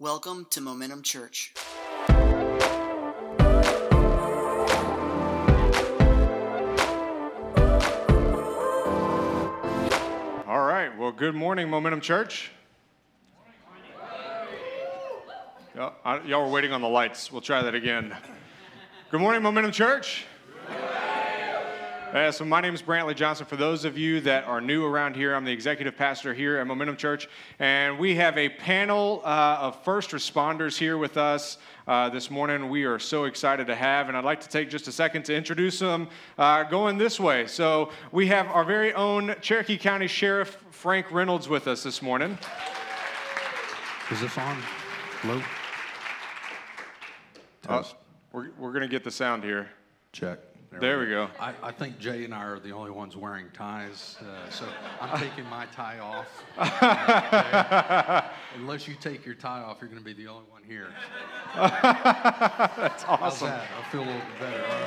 Welcome to Momentum Church. All right. Well, good morning, Momentum Church. Y'all, y'all were waiting on the lights. We'll try that again. Good morning, Momentum Church. Uh, so my name is Brantley Johnson. For those of you that are new around here, I'm the executive pastor here at Momentum Church, and we have a panel uh, of first responders here with us uh, this morning. We are so excited to have, and I'd like to take just a second to introduce them. Uh, going this way, so we have our very own Cherokee County Sheriff Frank Reynolds with us this morning. Is this on? Hello? Uh, we're we're gonna get the sound here. Check. There we go. I, I think Jay and I are the only ones wearing ties, uh, so I'm taking my tie off. Uh, Unless you take your tie off, you're going to be the only one here. That's How's awesome. that? I feel a little bit better. All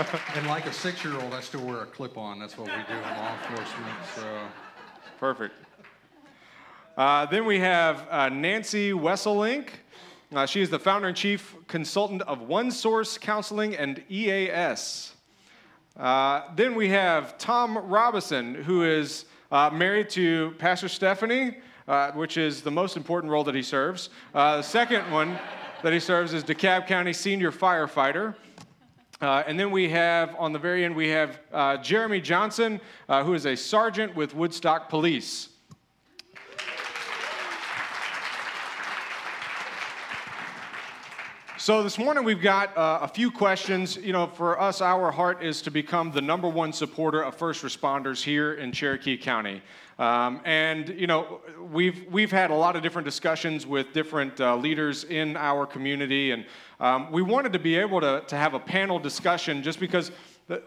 right. and like a six-year-old, I still wear a clip-on. That's what we do in law enforcement. So Perfect. Uh, then we have uh, Nancy Wesselink. Uh, she is the founder and chief consultant of One Source Counseling and EAS. Uh, then we have Tom Robinson, who is uh, married to Pastor Stephanie, uh, which is the most important role that he serves. Uh, the second one that he serves is DeKalb County Senior Firefighter. Uh, and then we have, on the very end, we have Jeremy Johnson, who is a sergeant with Woodstock Police. So this morning we've got uh, a few questions. You know, for us, our heart is to become the number one supporter of first responders here in Cherokee County. Um, and you know, we've we've had a lot of different discussions with different uh, leaders in our community, and um, we wanted to be able to to have a panel discussion just because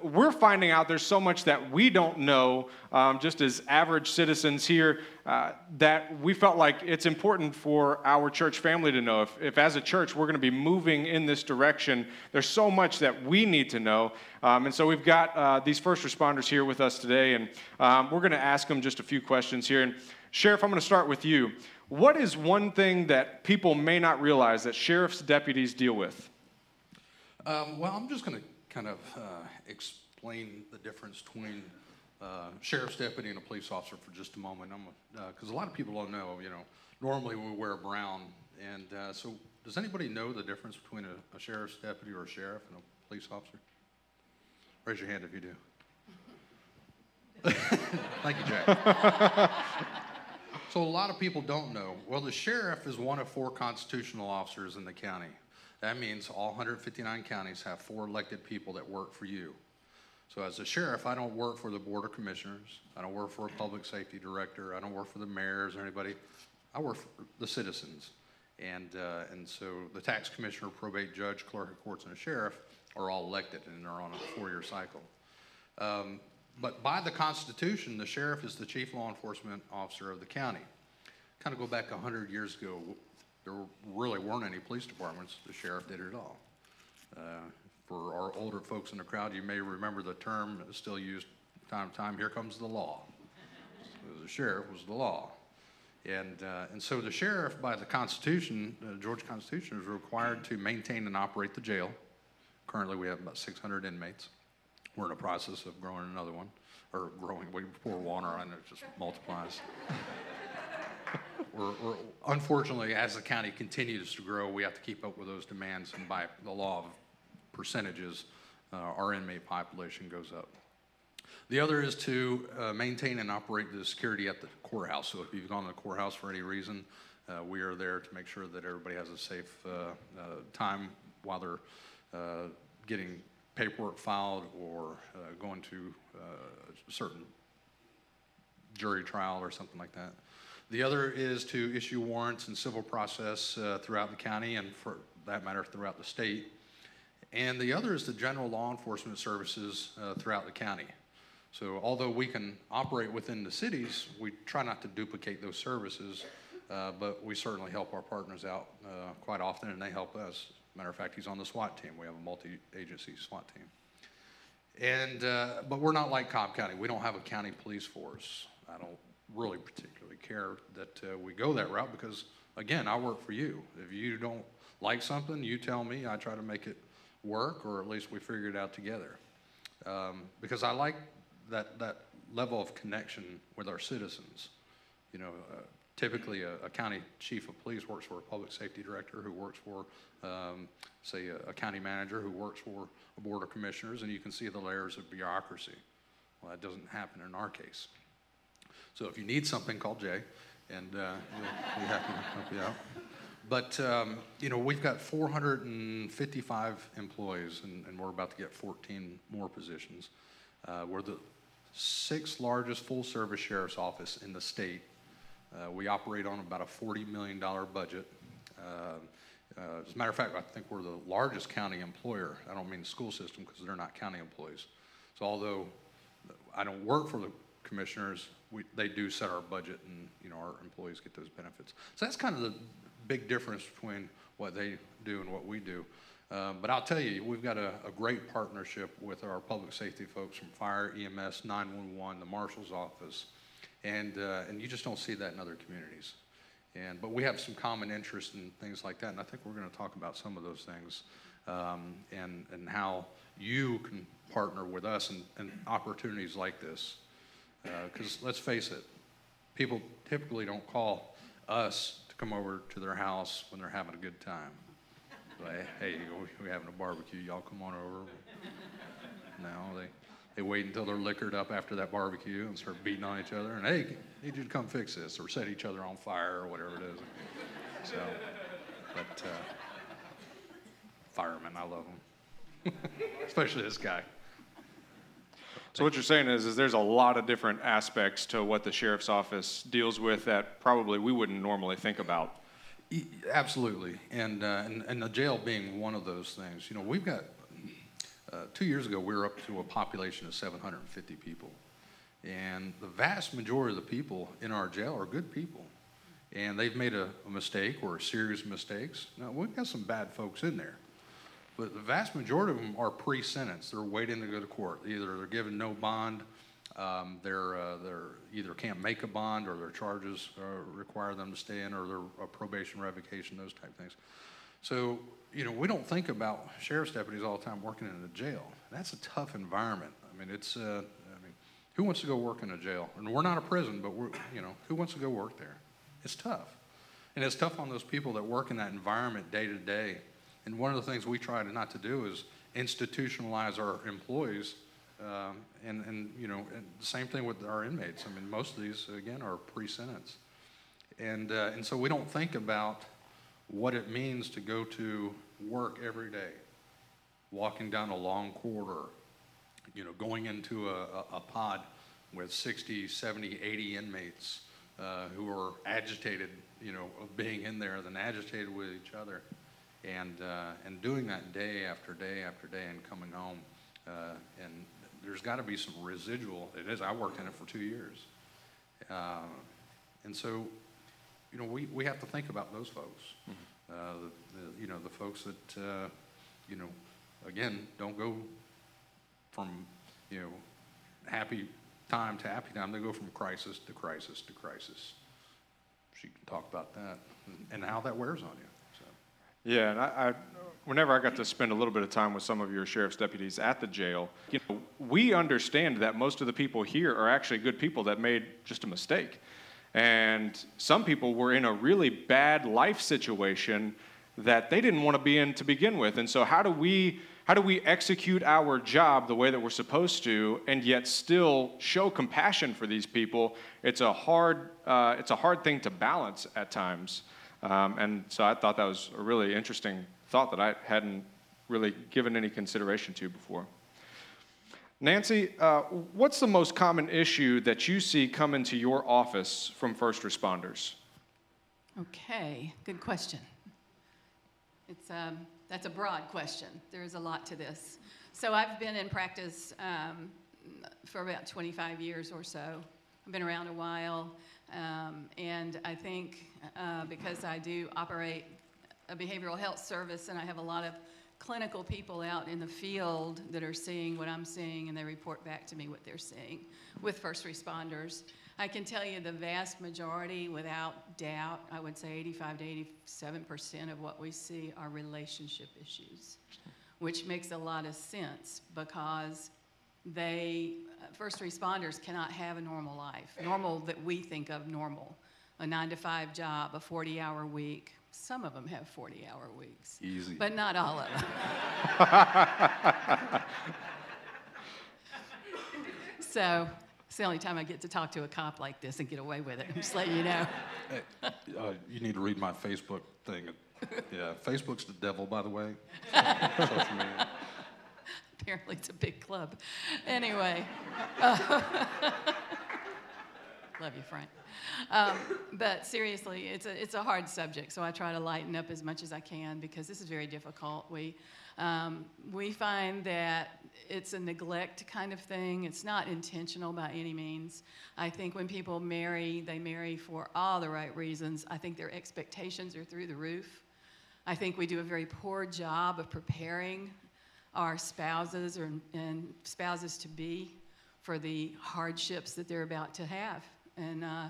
we're finding out there's so much that we don't know um, just as average citizens here uh, that we felt like it's important for our church family to know. If, if as a church we're going to be moving in this direction there's so much that we need to know. Um, and so we've got uh, these first responders here with us today and um, we're going to ask them just a few questions here. And sheriff i'm going to start with you. What is one thing that people may not realize that sheriff's deputies deal with? Um, well, I'm just going to kind of uh, explain the difference between uh, sheriff's deputy and a police officer for just a moment. Because a lot of people don't know, you know, normally we wear brown. And uh, so, does anybody know the difference between a, a sheriff's deputy or a sheriff and a police officer? Raise your hand if you do. Thank you, Jack. So a lot of people don't know. Well, the sheriff is one of four constitutional officers in the county. That means all 159 counties have four elected people that work for you. So as a sheriff, I don't work for the board of commissioners. I don't work for a public safety director. I don't work for the mayors or anybody. I work for the citizens. And, uh, and so the tax commissioner, probate judge, clerk of courts, and a sheriff are all elected and they're on a four-year cycle. Um, But by the Constitution, the sheriff is the chief law enforcement officer of the county. Kind of go back 100 years ago, there really weren't any police departments. The sheriff did it all. Uh, For our older folks in the crowd, you may remember the term still used time to time, here comes the law. So The sheriff was the law. And, uh, and so the sheriff, by the Constitution, the Georgia Constitution, is required to maintain and operate the jail. Currently, we have about 600 inmates. We're in the process of growing another one, or growing, we pour water on it, it just multiplies. We're, we're, unfortunately, as the county continues to grow, we have to keep up with those demands, and by the law of percentages, uh, our inmate population goes up. The other is to uh, maintain and operate the security at the courthouse. So if you've gone to the courthouse for any reason, uh, we are there to make sure that everybody has a safe uh, uh, time while they're uh, getting paperwork filed or going to a certain jury trial or something like that. The other is to issue warrants and civil process throughout the county and for that matter throughout the state. And the other is the general law enforcement services uh, throughout the county. So although we can operate within the cities, we try not to duplicate those services, uh, but we certainly help our partners out uh, quite often, and they help us. Matter of fact, he's on the SWAT team. We have a multi-agency SWAT team. And uh, but we're not like Cobb County. We don't have a county police force. I don't really particularly care that uh, we go that route because, again, I work for you. If you don't like something, you tell me, I try to make it work, or at least we figure it out together. Um, because I like that, that level of connection with our citizens. You know, uh, typically a, a county chief of police works for a public safety director who works for, um, say, a, a county manager who works for a board of commissioners, and you can see the layers of bureaucracy. Well, that doesn't happen in our case. So if you need something, call Jay, and uh, we'll be happy to help you out. But um, you know, we've got 455 employees, and, and, we're about to get 14 more positions. Uh, we're the sixth largest full-service sheriff's office in the state. Uh, we operate on about a 40 million dollar budget. Uh, uh, as a matter of fact, I think we're the largest county employer. I don't mean the school system because they're not county employees. So although I don't work for the commissioners, we, they do set our budget and, you know, our employees get those benefits. So that's kind of the big difference between what they do and what we do. Um, but I'll tell you, we've got a, a, great partnership with our public safety folks from fire, EMS, 911, the marshal's office, and uh, and you just don't see that in other communities. And but we have some common interests and things like that, and I think we're going to talk about some of those things, um, and and how you can partner with us in, in opportunities like this. Because uh, let's face it, people typically don't call us come over to their house when they're having a good time. Like, hey, we're having a barbecue. Y'all come on over. No, they, they wait until they're liquored up after that barbecue and start beating on each other. And hey, need you to come fix this or set each other on fire or whatever it is. So, but uh, firemen, I love them, especially this guy. So what you're saying is, is there's a lot of different aspects to what the sheriff's office deals with that probably we wouldn't normally think about. Absolutely, and, uh, and and the jail being one of those things. You know, we've got uh, two years ago we were up to a population of 750 people, and the vast majority of the people in our jail are good people, and they've made a, a mistake or a series of mistakes. Now we've got some bad folks in there, but the vast majority of them are pre-sentence. They're waiting to go to court. Either they're given no bond, um, they're, uh, they're either can't make a bond or their charges uh, require them to stay in or their probation revocation, those type things. So, you know, we don't think about sheriff's deputies all the time working in a jail. That's a tough environment. I mean, it's, uh, I mean, who wants to go work in a jail? And we're not a prison, but we're, you know, who wants to go work there? It's tough. And it's tough on those people that work in that environment day to day and one of the things we try to not to do is institutionalize our employees. Um, and, and, you know, and the same thing with our inmates. I mean, most of these, again, are pre-sentence. And, uh, and so we don't think about what it means to go to work every day, walking down a long corridor, you know, going into a, a, a pod with 60, 70, 80 inmates uh, who are agitated, you know, of being in there, then agitated with each other and uh, and doing that day after day after day and coming home uh, and there's got to be some residual it is i worked in it for two years. Uh, and so you know we, we have to think about those folks. Mm-hmm. Uh, the, the, you know the folks that uh, you know again don't go from you know happy time to happy time. They go from crisis to crisis to crisis. She can talk about that and, and how that wears on you yeah, and I, I, whenever I got to spend a little bit of time with some of your sheriff's deputies at the jail, you know, we understand that most of the people here are actually good people that made just a mistake. And some people were in a really bad life situation that they didn't want to be in to begin with. And so how do we how do we execute our job the way that we're supposed to and yet still show compassion for these people? It's a hard uh, it's a hard thing to balance at times. Um, and so I thought that was a really interesting thought that I hadn't really given any consideration to before. Nancy, uh, what's the most common issue that you see come into your office from first responders? Okay, good question. It's, um, that's a broad question. There's a lot to this. So I've been in practice um, for about 25 years or so. I've been around a while. Um, and I think uh, because I do operate a behavioral health service and I have a lot of clinical people out in the field that are seeing what I'm seeing and they report back to me what they're seeing with first responders. I can tell you the vast majority, without doubt, I would say 85 to 87 percent of what we see are relationship issues, which makes a lot of sense because they, first responders cannot have a normal life, normal that we think of normal, a nine to five job, a 40 hour week. Some of them have 40 hour weeks. Easy. But not all of them. so it's the only time I get to talk to a cop like this and get away with it. I'm just letting you know. Hey, uh, you need to read my Facebook thing. Yeah, Facebook's the devil, by the way. Social media. Apparently, it's a big club. Anyway. uh, Love you, Frank. Um, but seriously, it's a, it's a hard subject, so I try to lighten up as much as I can because this is very difficult. We, um, we find that it's a neglect kind of thing. It's not intentional by any means. I think when people marry, they marry for all the right reasons. I think their expectations are through the roof. I think we do a very poor job of preparing our spouses or, and spouses to be for the hardships that they're about to have. And uh,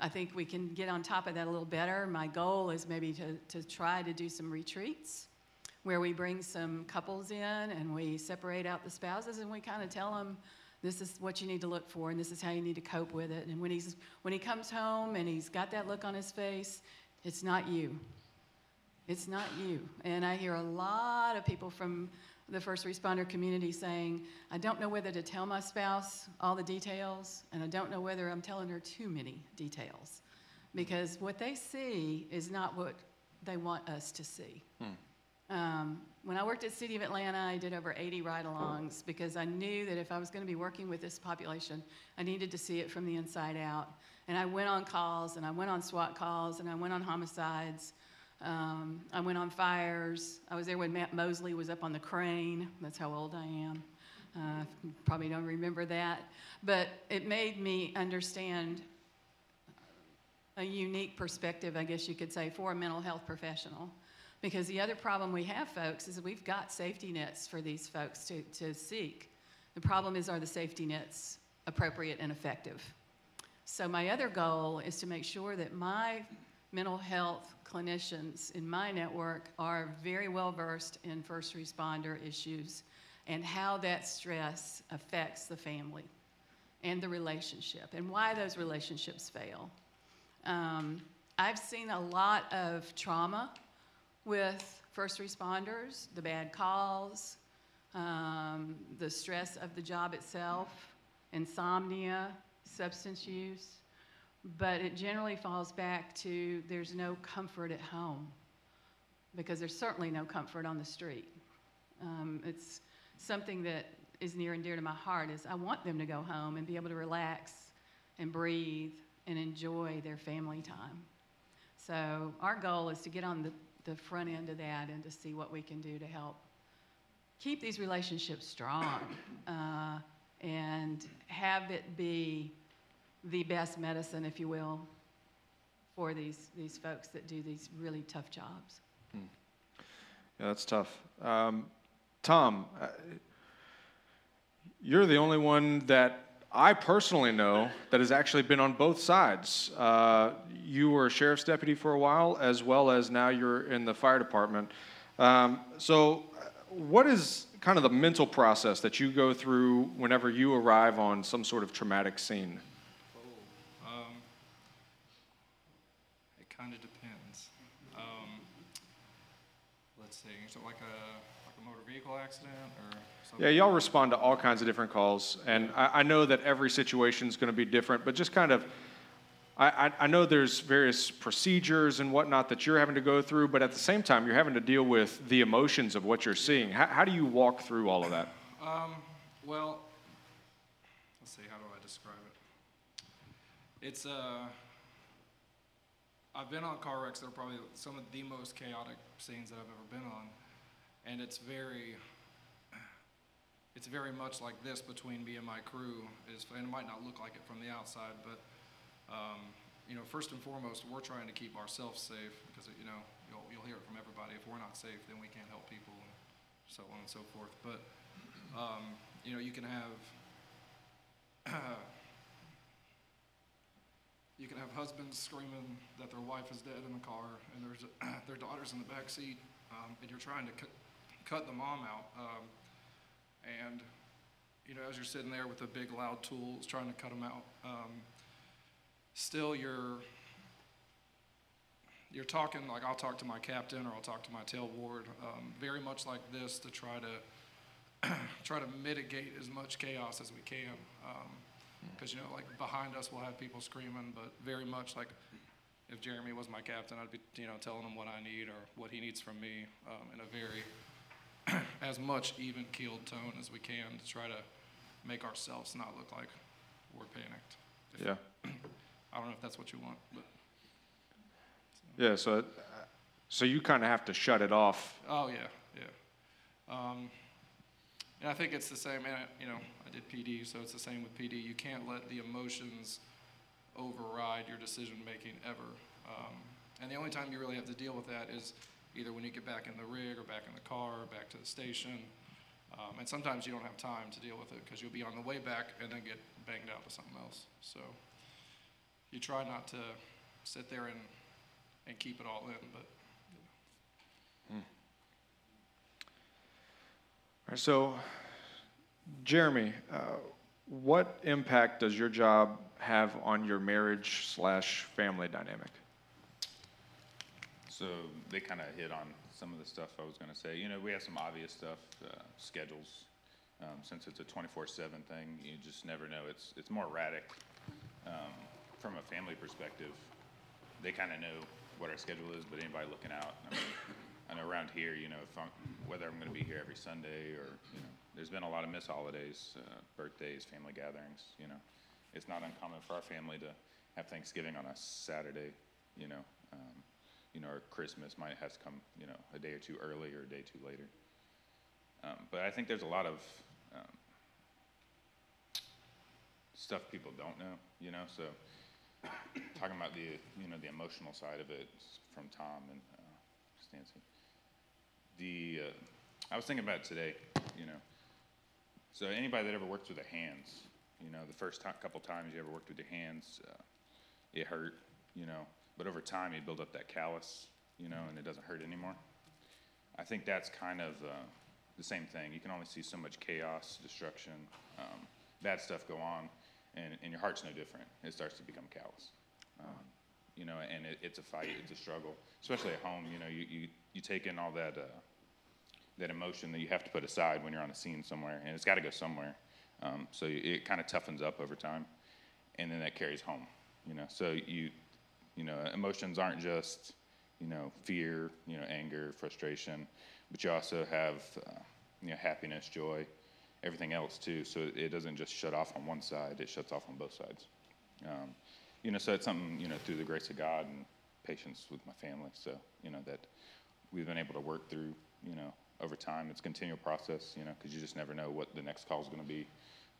I think we can get on top of that a little better. My goal is maybe to, to try to do some retreats where we bring some couples in and we separate out the spouses and we kind of tell them this is what you need to look for and this is how you need to cope with it. And when, he's, when he comes home and he's got that look on his face, it's not you. It's not you. And I hear a lot of people from the first responder community saying, I don't know whether to tell my spouse all the details, and I don't know whether I'm telling her too many details. Because what they see is not what they want us to see. Hmm. Um, when I worked at City of Atlanta, I did over 80 ride alongs because I knew that if I was going to be working with this population, I needed to see it from the inside out. And I went on calls, and I went on SWAT calls, and I went on homicides, um, I went on fires. I was there when Matt Mosley was up on the crane. That's how old I am. Uh, probably don't remember that. But it made me understand a unique perspective, I guess you could say, for a mental health professional. Because the other problem we have, folks, is we've got safety nets for these folks to, to seek. The problem is, are the safety nets appropriate and effective? So, my other goal is to make sure that my mental health clinicians in my network are very well versed in first responder issues and how that stress affects the family and the relationship and why those relationships fail. Um, I've seen a lot of trauma with first responders, the bad calls, um, the stress of the job itself, insomnia, substance use but it generally falls back to there's no comfort at home because there's certainly no comfort on the street. Um, it's something that is near and dear to my heart is I want them to go home and be able to relax and breathe and enjoy their family time. So our goal is to get on the, the front end of that and to see what we can do to help keep these relationships strong uh, and have it be the best medicine, if you will, for these, these folks that do these really tough jobs. Hmm. Yeah, that's tough. Um, Tom, uh, you're the only one that I personally know that has actually been on both sides. Uh, you were a sheriff's deputy for a while, as well as now you're in the fire department. Um, so, uh, what is kind of the mental process that you go through whenever you arrive on some sort of traumatic scene? kind of depends. Um, is it like a, like a motor vehicle accident or something? Yeah, y'all respond to all kinds of different calls, and I, I know that every situation is going to be different, but just kind of, I, I know there's various procedures and whatnot that you're having to go through, but at the same time, you're having to deal with the emotions of what you're seeing. How, how do you walk through all of that? Um, well, let's see, how do I describe it? It's, uh, I've been on car wrecks that are probably some of the most chaotic scenes that I've ever been on, and it's very, it's very much like this between me and my crew. Is and it might not look like it from the outside, but um, you know, first and foremost, we're trying to keep ourselves safe because you know you'll, you'll hear it from everybody. If we're not safe, then we can't help people. so on and so forth. But um, you know, you can have you can have husbands screaming that their wife is dead in the car, and there's their daughter's in the back seat, um, and you're trying to cut, the mom out. Um, and you know, as you're sitting there with the big loud tools trying to cut them out, um, still you're you're talking like I'll talk to my captain or I'll talk to my tailboard, um, very much like this to try to try to mitigate as much chaos as we can. Because um, you know, like behind us, we'll have people screaming, but very much like if Jeremy was my captain, I'd be you know telling him what I need or what he needs from me um, in a very as much even keeled tone as we can to try to make ourselves not look like we're panicked. If- Yeah. I don't know if that's what you want, but Yeah, so, so you kind of have to shut it off. oh yeah, yeah. Um, and I think it's the same. And I, you know, I did PD, so it's the same with PD. You can't let the emotions override your decision making ever. Um, and the only time you really have to deal with that is either when you get back in the rig or back in the car or back to the station. Um, and sometimes you don't have time to deal with it because you'll be on the way back and then get banged out to something else. So you try not to sit there and, and keep it all in, but All right, So, Jeremy, uh, what impact does your job have on your marriage slash family dynamic? So they kind of hit on some of the stuff I was going to say. You know, we have some obvious stuff, uh, schedules. Um, since it's a 24/7 thing, you just never know. It's it's more erratic. Um, from a family perspective, they kind of know what our schedule is, but anybody looking out, I mean, I know around here, you know, I'm, whether I'm going to be here every Sunday or you know, there's been a lot of missed holidays, uh, birthdays, family gatherings. You know, it's not uncommon for our family to have Thanksgiving on a Saturday. You know. Um, you know, or Christmas might to come, you know, a day or two early or a day two later. Um, but I think there's a lot of um, stuff people don't know, you know. So talking about the, you know, the emotional side of it from Tom and uh, Nancy. The uh, I was thinking about it today, you know. So anybody that ever worked with their hands, you know, the first ti- couple times you ever worked with your hands, uh, it hurt, you know. But over time, you build up that callus, you know, and it doesn't hurt anymore. I think that's kind of uh, the same thing. You can only see so much chaos, destruction, um, bad stuff go on, and, and your heart's no different. It starts to become callous. Um, you know, and it, it's a fight, it's a struggle, especially at home. You know, you, you, you take in all that, uh, that emotion that you have to put aside when you're on a scene somewhere, and it's got to go somewhere. Um, so it kind of toughens up over time, and then that carries home. You know, so you you know, emotions aren't just, you know, fear, you know, anger, frustration, but you also have, uh, you know, happiness, joy, everything else too. So it doesn't just shut off on one side; it shuts off on both sides. Um, you know, so it's something you know through the grace of God and patience with my family. So you know that we've been able to work through. You know, over time, it's a continual process. You know, because you just never know what the next call is going to be,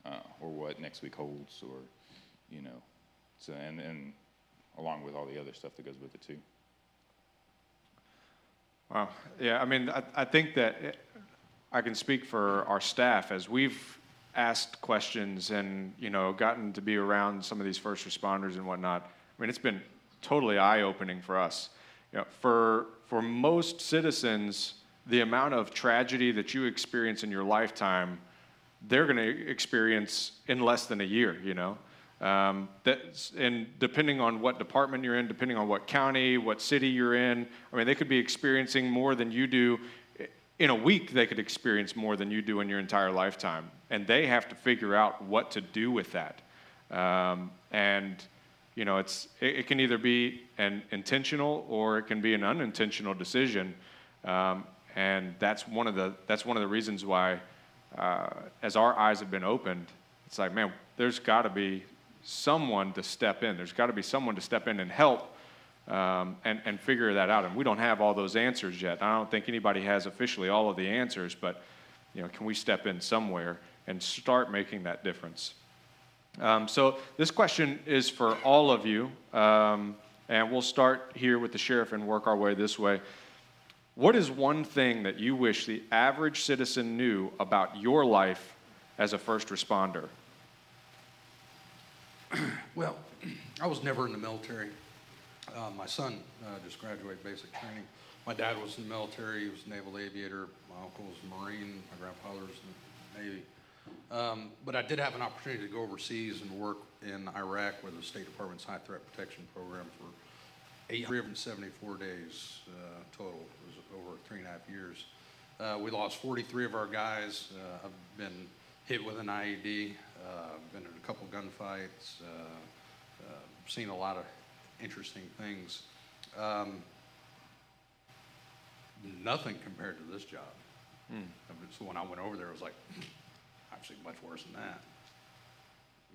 uh, or what next week holds, or you know, so and and along with all the other stuff that goes with it too. Wow. Yeah, I mean, I, I think that I can speak for our staff as we've asked questions and, you know, gotten to be around some of these first responders and whatnot. I mean, it's been totally eye opening for us. You know, for, for most citizens, the amount of tragedy that you experience in your lifetime, they're going to experience in less than a year, you know? Um, that's, and depending on what department you're in, depending on what county, what city you're in, I mean, they could be experiencing more than you do. In a week, they could experience more than you do in your entire lifetime. And they have to figure out what to do with that. Um, and, you know, it's, it, it, can either be an intentional or it can be an unintentional decision. Um, and that's one, of the, that's one of the reasons why, uh, as our eyes have been opened, it's like, man, there's got to be someone to step in. There's got to be someone to step in and help um, and, and figure that out. And we don't have all those answers yet. I don't think anybody has officially all of the answers, but you know, can we step in somewhere and start making that difference? Um, so this question is for all of you, um, and we'll start here with the sheriff and work our way this way. What is one thing that you wish the average citizen knew about your life as a first responder? Well, I was never in the military. Uh, my son uh, just graduated basic training. My dad was in the military. He was a naval aviator. My uncle was a Marine. My grandfather was in the Navy. Um, but I did have an opportunity to go overseas and work in Iraq with the State Department's High Threat Protection Program for 874 days uh, total. It was over three and a half years. Uh, we lost 43 of our guys. Uh, I've been hit with an IED, uh, been in a couple gunfights, uh, uh, seen a lot of interesting things. Um, nothing compared to this job. I mean, So when I went over there, it was like, I've seen much worse than that.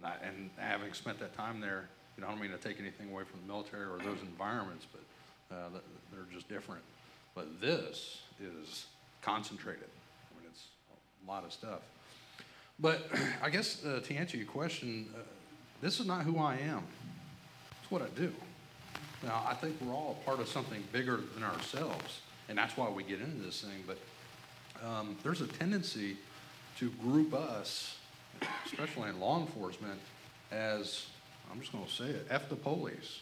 Not, and having spent that time there, you know, I don't mean to take anything away from the military or those environments, but uh, they're just different. But this is concentrated. I mean, it's a lot of stuff. But I guess uh, to answer your question, uh, this is not who I am. It's what I do. Now, I think we're all a part of something bigger than ourselves, and that's why we get into this thing. But um, there's a tendency to group us, especially in law enforcement, as I'm just going to say it, F the police.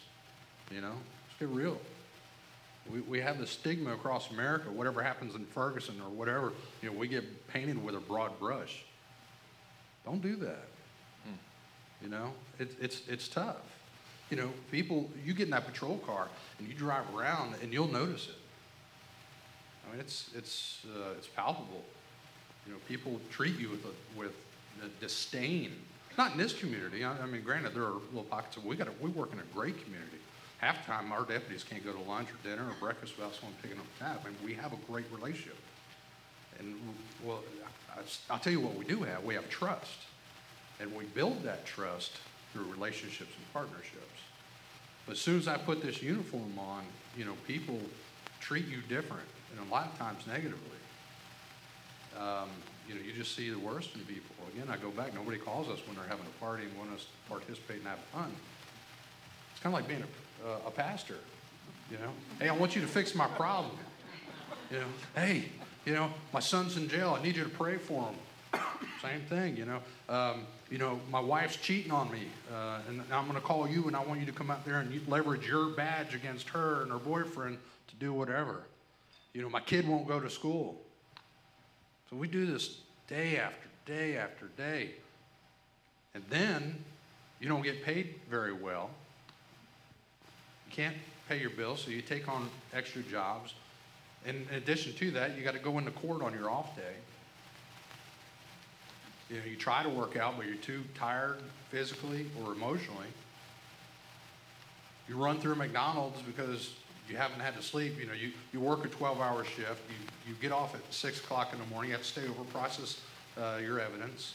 You know, let's get real. We, we have the stigma across America, whatever happens in Ferguson or whatever, you know, we get painted with a broad brush. Don't do that. You know, it, it's, it's tough. You know, people, you get in that patrol car and you drive around and you'll notice it. I mean, it's, it's, uh, it's palpable. You know, people treat you with, a, with a disdain. Not in this community. I, I mean, granted, there are little pockets of, we got we work in a great community. Half the time, our deputies can't go to lunch or dinner or breakfast without someone picking up tab. I mean, we have a great relationship. And, well, I'll tell you what we do have. We have trust. And we build that trust through relationships and partnerships. But as soon as I put this uniform on, you know, people treat you different, and a lot of times negatively. Um, you know, you just see the worst in people. Again, I go back, nobody calls us when they're having a party and want us to participate and have fun. It's kind of like being a, uh, a pastor, you know? Hey, I want you to fix my problem. You know, hey, you know, my son's in jail. I need you to pray for him. Same thing, you know. Um, you know, my wife's cheating on me, uh, and I'm going to call you, and I want you to come out there and leverage your badge against her and her boyfriend to do whatever. You know, my kid won't go to school. So we do this day after day after day. And then you don't get paid very well. You can't pay your bills, so you take on extra jobs. In addition to that, you got to go into court on your off day. You know, you try to work out, but you're too tired physically or emotionally. You run through McDonald's because you haven't had to sleep. You know, you, you work a 12-hour shift. You, you get off at 6 o'clock in the morning. You have to stay over, process uh, your evidence.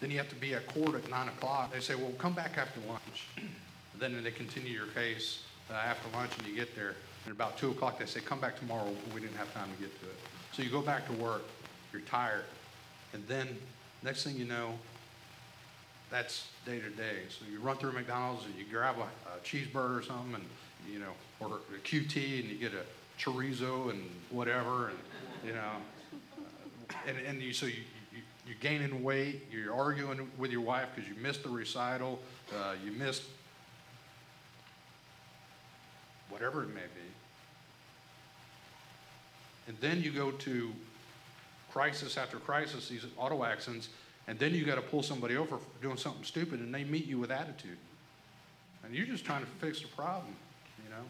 Then you have to be at court at 9 o'clock. They say, well, come back after lunch. Then they continue your case uh, after lunch, and you get there. And about 2 o'clock, they say, come back tomorrow. We didn't have time to get to it. So you go back to work. You're tired. And then next thing you know, that's day to day. So you run through McDonald's and you grab a, a cheeseburger or something, and you know, or a QT, and you get a chorizo and whatever, and you know, and and you so you. you you're gaining weight. You're arguing with your wife because you missed the recital. Uh, you missed whatever it may be. And then you go to crisis after crisis, these auto accidents, and then you got to pull somebody over for doing something stupid, and they meet you with attitude. And you're just trying to fix the problem, you know?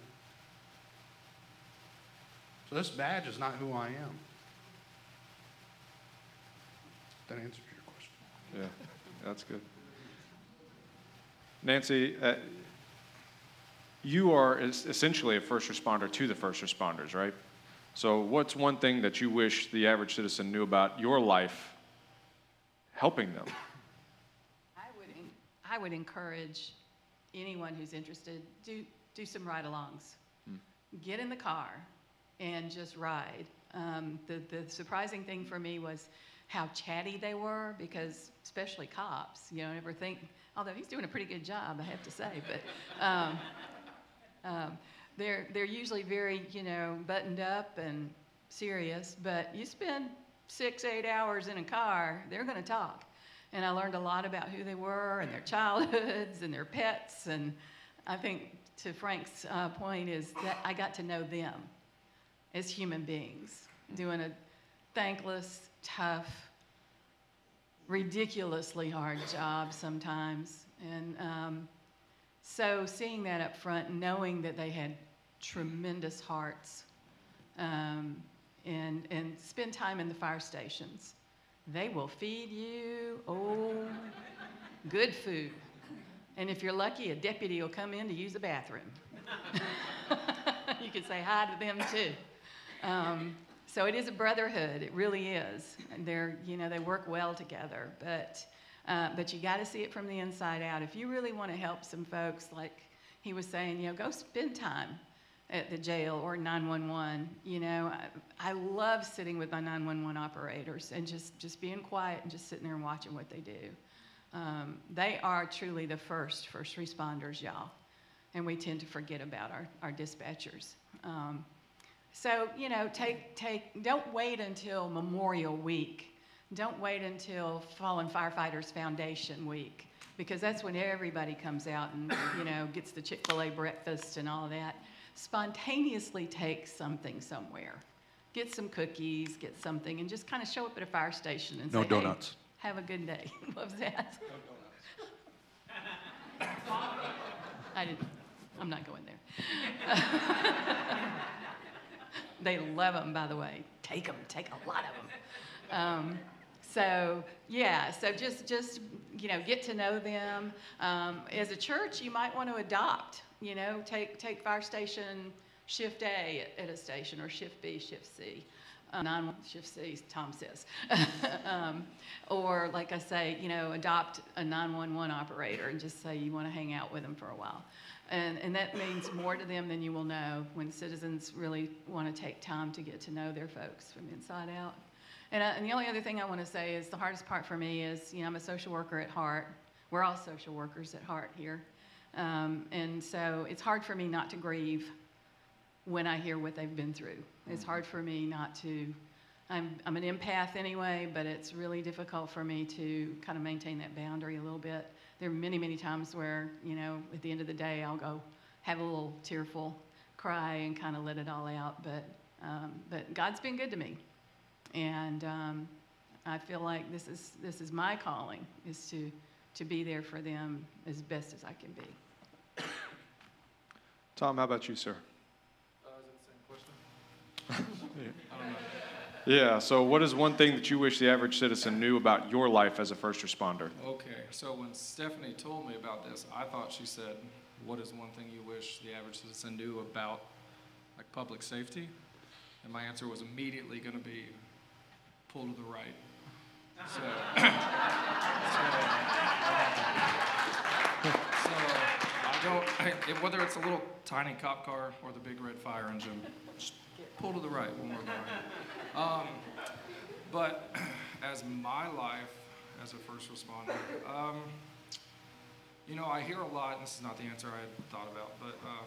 So this badge is not who I am. That answers your question. Yeah, that's good. Nancy, uh, you are essentially a first responder to the first responders, right? So, what's one thing that you wish the average citizen knew about your life helping them? I would, I would encourage anyone who's interested, do, do some ride-alongs. Get in the car and just ride. Um, the, the surprising thing for me was how chatty they were because especially cops, you know, never think, although he's doing a pretty good job, I have to say, but um, um, they're, they're usually very, you know, buttoned up and serious, but you spend six, eight hours in a car, they're going to talk. And I learned a lot about who they were and their childhoods and their pets. And I think to Frank's uh, point is that I got to know them as human beings, doing a thankless, tough, ridiculously hard job sometimes. And um, so seeing that up front, knowing that they had tremendous hearts, um, and, and spend time in the fire stations. They will feed you, oh, good food. And if you're lucky, a deputy will come in to use the bathroom. you can say hi to them too. Um, so it is a brotherhood. It really is. And they're, you know, they work well together. But, uh, but you got to see it from the inside out. If you really want to help some folks, like he was saying, you know, go spend time at the jail or 911. You know, I, I love sitting with my 911 operators and just, just being quiet and just sitting there and watching what they do. Um, they are truly the first first responders, y'all. And we tend to forget about our, our dispatchers. Um, so, you know, take, take, don't wait until Memorial Week. Don't wait until Fallen Firefighters Foundation Week because that's when everybody comes out and, you know, gets the Chick fil A breakfast and all of that spontaneously take something somewhere. Get some cookies, get something, and just kind of show up at a fire station and say, No say, donuts. Hey, have a good day. what was that? I didn't, I'm not going there. they love them, by the way. Take them, take a lot of them. Um, so yeah, so just just you know get to know them. Um, as a church, you might want to adopt you know, take, take fire station shift A at, a station or shift B, shift C. Um, nine shift C, Tom says. um, or, like I say, you know, adopt a 911 operator and just say you want to hang out with them for a while. And, and that means more to them than you will know when citizens really want to take time to get to know their folks from inside out. And, uh, and the only other thing I want to say is the hardest part for me is, you know, I'm a social worker at heart. We're all social workers at heart here. Um, and so it's hard for me not to grieve when I hear what they've been through. It's hard for me not to. I'm, I'm an empath anyway, but it's really difficult for me to kind of maintain that boundary a little bit. There are many, many times where, you know, at the end of the day, I'll go have a little tearful cry and kind of let it all out. But, um, but God's been good to me. And um, I feel like this is, this is my calling, is to, to be there for them as best as I can be. Tom, how about you, sir? Uh, is it the same question? I don't know. Yeah, so what is one thing that you wish the average citizen knew about your life as a first responder? Okay, so when Stephanie told me about this, I thought she said, "What is one thing you wish the average citizen knew about like public safety?" And my answer was immediately going to be, "Pull to the right." So, so, so go, whether it's a little tiny cop car or the big red fire engine, just pull to the right when we're going. Um, but as my life as a first responder, um, you know, I hear a lot, and this is not the answer I had thought about, but um,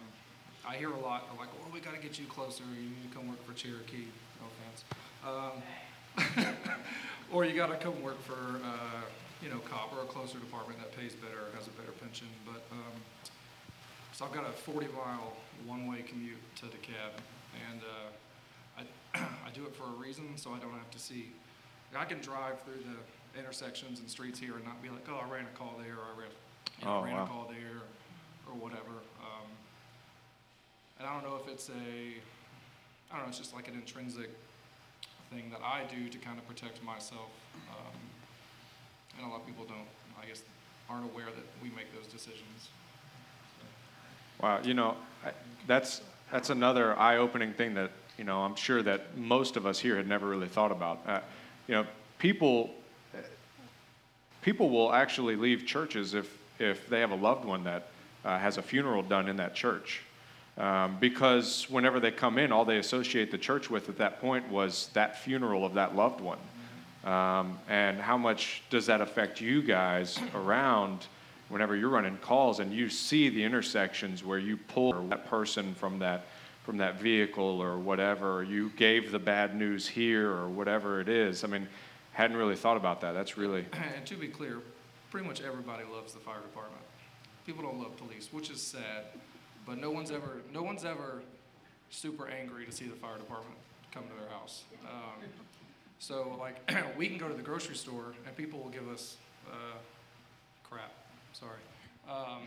I hear a lot like, well, we got to get you closer. You need to come work for Cherokee. No offense. Um, or you got to come work for, uh, you know, Cobb or a closer department that pays better, has a better pension. But um, so I've got a 40 mile one way commute to DeKalb, and uh, I, I do it for a reason so I don't have to see. I can drive through the intersections and streets here and not be like, oh, I ran a call there, or I ran, you know, oh, ran wow. a call there, or whatever. Um, and I don't know if it's a, I don't know, it's just like an intrinsic thing that I do to kind of protect myself. Um, and a lot of people don't, I guess, aren't aware that we make those decisions. Wow, you know, I, that's that's another eye-opening thing that you know I'm sure that most of us here had never really thought about. Uh, you know, people people will actually leave churches if if they have a loved one that uh, has a funeral done in that church. Um, because whenever they come in, all they associate the church with at that point was that funeral of that loved one. Um, and how much does that affect you guys around whenever you're running calls and you see the intersections where you pull that person from that from that vehicle or whatever, you gave the bad news here or whatever it is. I mean, hadn't really thought about that. That's really And to be clear, pretty much everybody loves the fire department. People don't love police, which is sad, but no one's ever no one's ever super angry to see the fire department come to their house. Um, so like we can go to the grocery store and people will give us uh, crap. Sorry. Um,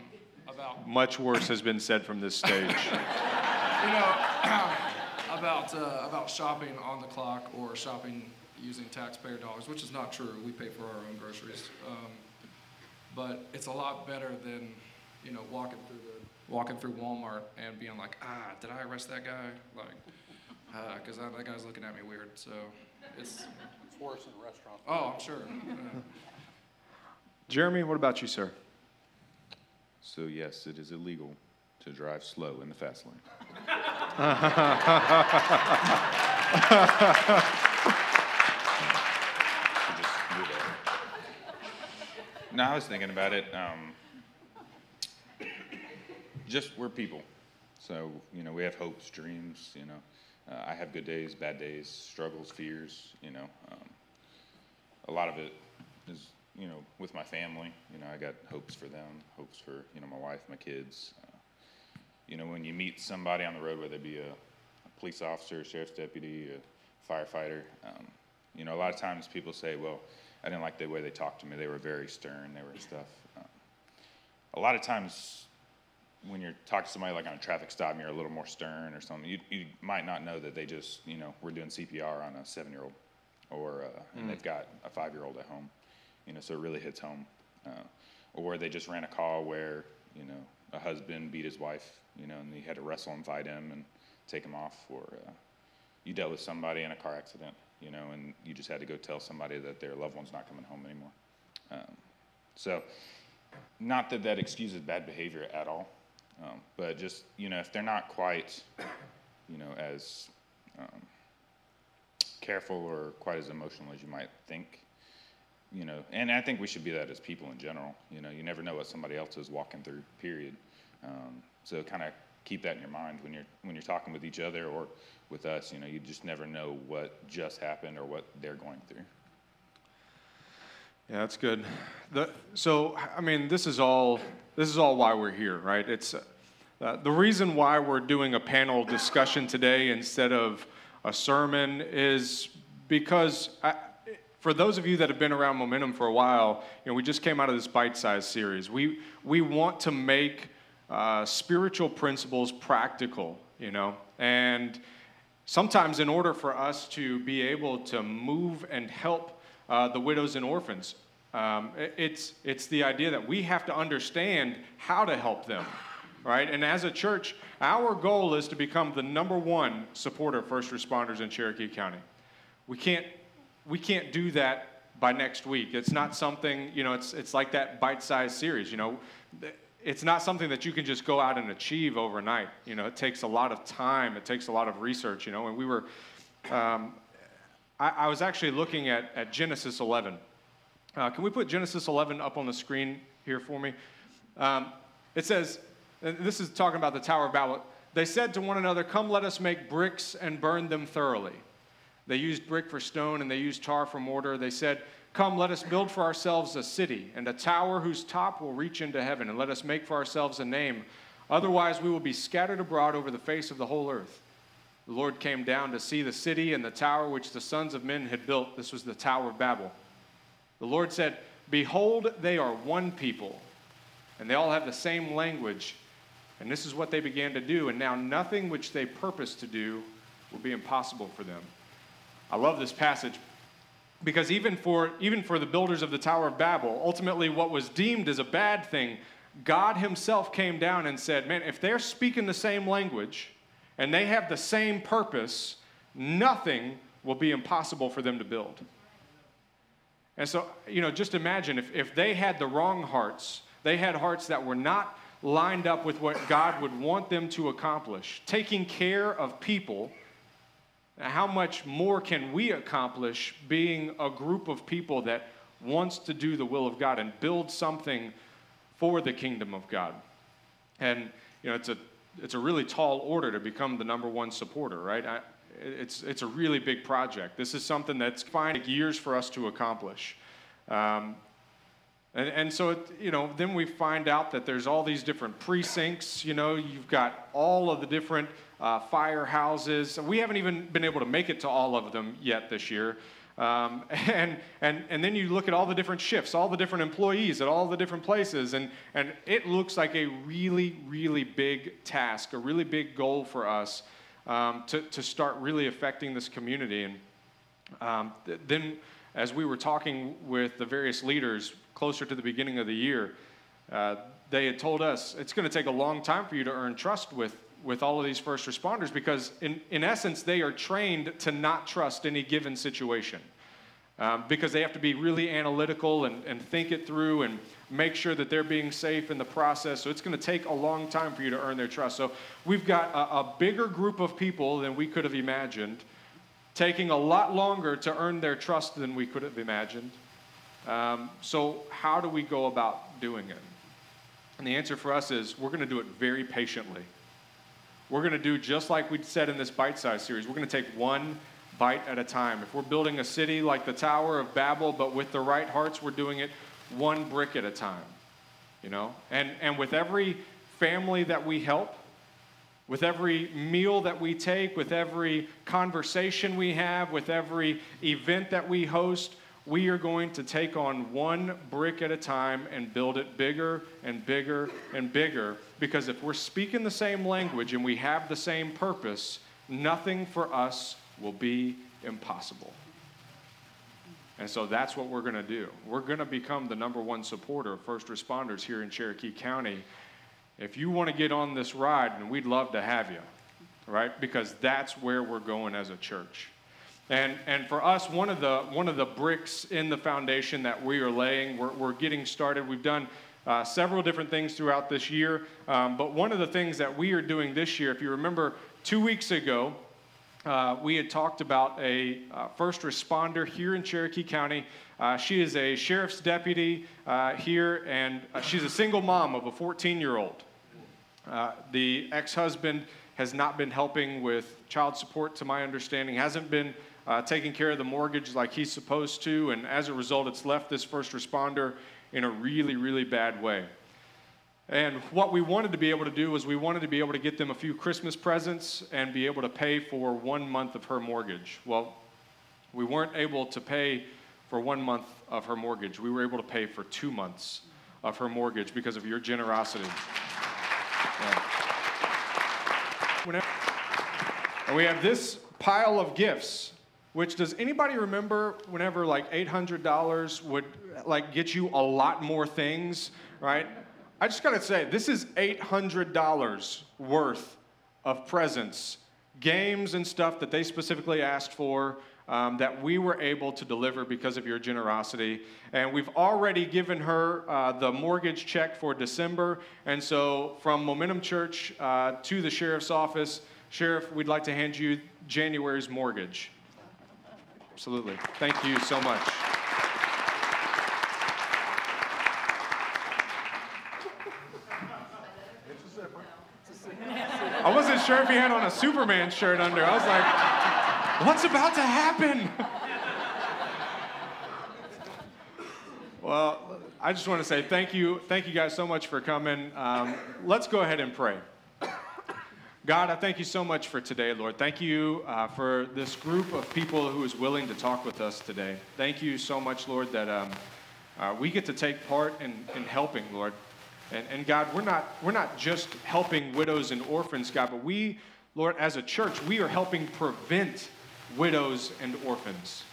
about much worse has been said from this stage. you know, about uh, about shopping on the clock or shopping using taxpayer dollars, which is not true. We pay for our own groceries, um, but it's a lot better than you know walking through the walking through Walmart and being like, ah, did I arrest that guy? Like, because uh, that guy's looking at me weird. So it's It's worse in restaurants. oh, I'm sure. Jeremy, what about you, sir? So yes, it is illegal to drive slow in the fast lane. So just move over. No, I was thinking about it. Um, just we're people, so you know we have hopes, dreams. You know, uh, I have good days, bad days, struggles, fears. You know, um, a lot of it is you know with my family. You know, I got hopes for them, hopes for you know my wife, my kids. Uh, you know, when you meet somebody on the road, whether it be a, a police officer, a sheriff's deputy, a firefighter, um, you know, a lot of times people say, "Well, I didn't like the way they talked to me. They were very stern. They were stuff." Um, a lot of times, when you're talking to somebody like on a traffic stop, and you're a little more stern or something. You, you might not know that they just, you know, we're doing CPR on a seven-year-old, or uh, and they've got a five-year-old at home. You know, so it really hits home. Uh, or they just ran a call where, you know, a husband beat his wife, you know, and he had to wrestle and fight him and take him off. Or uh, you dealt with somebody in a car accident, you know, and you just had to go tell somebody that their loved one's not coming home anymore. Um, so, not that that excuses bad behavior at all, um, but just you know, if they're not quite, you know, as um, careful or quite as emotional as you might think, you know, and I think we should be that as people in general. You know, you never know what somebody else is walking through. Period. Um, so kind of keep that in your mind when you're when you're talking with each other or with us. You know, you just never know what just happened or what they're going through. Yeah, that's good. The, so, I mean, this is all this is all why we're here, right? It's uh, the reason why we're doing a panel discussion today instead of a sermon is because I, for those of you that have been around Momentum for a while, you know, we just came out of this bite-sized series. We we want to make uh, spiritual principles practical, you know, and sometimes in order for us to be able to move and help uh, the widows and orphans. Um, it's, it's the idea that we have to understand how to help them, right? And as a church, our goal is to become the number one supporter of first responders in Cherokee County. We can't, we can't do that by next week. It's not something, you know, it's, it's like that bite sized series, you know. It's not something that you can just go out and achieve overnight. You know, it takes a lot of time, it takes a lot of research, you know. And we were, um, I, I, was actually looking at, at Genesis 11. Uh, can we put Genesis 11 up on the screen here for me? Um, it says, this is talking about the Tower of Babel. They said to one another, Come, let us make bricks and burn them thoroughly. They used brick for stone and they used tar for mortar. They said, Come, let us build for ourselves a city and a tower whose top will reach into heaven, and let us make for ourselves a name. Otherwise, we will be scattered abroad over the face of the whole earth. The Lord came down to see the city and the tower which the sons of men had built. This was the Tower of Babel. The Lord said, Behold, they are one people, and they all have the same language. And this is what they began to do. And now nothing which they purpose to do will be impossible for them. I love this passage because even for, even for the builders of the Tower of Babel, ultimately what was deemed as a bad thing, God Himself came down and said, Man, if they're speaking the same language and they have the same purpose, nothing will be impossible for them to build. And so, you know, just imagine if, if they had the wrong hearts, they had hearts that were not lined up with what God would want them to accomplish, taking care of people. How much more can we accomplish being a group of people that wants to do the will of God and build something for the kingdom of God? And, you know, it's a it's a really tall order to become the number one supporter, right? I, it's, it's a really big project. This is something that's fine years for us to accomplish. Um, and, and so, it, you know, then we find out that there's all these different precincts. You know, you've got all of the different uh, firehouses. We haven't even been able to make it to all of them yet this year. Um, and, and, and then you look at all the different shifts, all the different employees at all the different places, and, and it looks like a really, really big task, a really big goal for us um, to, to start really affecting this community. And um, th- then, as we were talking with the various leaders closer to the beginning of the year, uh, they had told us it's going to take a long time for you to earn trust with, with all of these first responders because, in, in essence, they are trained to not trust any given situation. Um, because they have to be really analytical and, and think it through and make sure that they're being safe in the process. So it's going to take a long time for you to earn their trust. So we've got a, a bigger group of people than we could have imagined, taking a lot longer to earn their trust than we could have imagined. Um, so, how do we go about doing it? And the answer for us is we're going to do it very patiently. We're going to do just like we said in this bite size series. We're going to take one bite at a time. If we're building a city like the Tower of Babel, but with the right hearts, we're doing it one brick at a time. You know? And, and with every family that we help, with every meal that we take, with every conversation we have, with every event that we host, we are going to take on one brick at a time and build it bigger and bigger and bigger. Because if we're speaking the same language and we have the same purpose, nothing for us will be impossible. And so that's what we're going to do. We're going to become the number one supporter of first responders here in Cherokee County. If you want to get on this ride, and we'd love to have you, right? Because that's where we're going as a church. And, and for us, one of, the, one of the bricks in the foundation that we are laying, we're, we're getting started. We've done uh, several different things throughout this year. Um, but one of the things that we are doing this year, if you remember, two weeks ago, uh, we had talked about a uh, first responder here in Cherokee County. Uh, she is a sheriff's deputy uh, here, and uh, she's a single mom of a 14 year old. The ex husband has not been helping with child support, to my understanding, hasn't been uh, taking care of the mortgage like he's supposed to, and as a result, it's left this first responder in a really, really bad way. And what we wanted to be able to do was we wanted to be able to get them a few Christmas presents and be able to pay for one month of her mortgage. Well, we weren't able to pay for one month of her mortgage. We were able to pay for two months of her mortgage because of your generosity. Yeah. And we have this pile of gifts which does anybody remember whenever like $800 would like get you a lot more things, right? I just got to say this is $800 worth of presents, games and stuff that they specifically asked for. Um, that we were able to deliver because of your generosity. And we've already given her uh, the mortgage check for December. And so, from Momentum Church uh, to the sheriff's office, Sheriff, we'd like to hand you January's mortgage. Absolutely. Thank you so much. I wasn't sure if he had on a Superman shirt under. I was like, what's about to happen? well, I just want to say thank you. Thank you guys so much for coming. Um, let's go ahead and pray. God, I thank you so much for today, Lord. Thank you uh, for this group of people who is willing to talk with us today. Thank you so much, Lord, that um, uh, we get to take part in, in helping, Lord. And, and God, we're not, we're not just helping widows and orphans, God, but we, Lord, as a church, we are helping prevent widows and orphans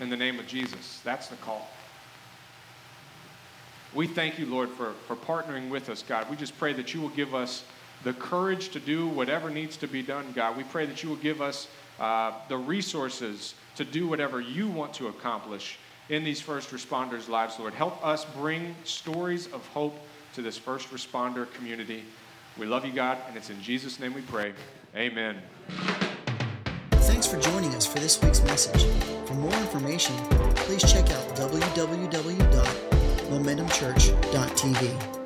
in the name of Jesus. That's the call. We thank you, Lord, for, for partnering with us, God. We just pray that you will give us the courage to do whatever needs to be done, God. We pray that you will give us uh, the resources to do whatever you want to accomplish in these first responders' lives, Lord. Help us bring stories of hope to this first responder community. We love you, God, and it's in Jesus' name we pray. Amen. Thanks for joining us for this week's message. For more information, please check out www.momentumchurch.tv.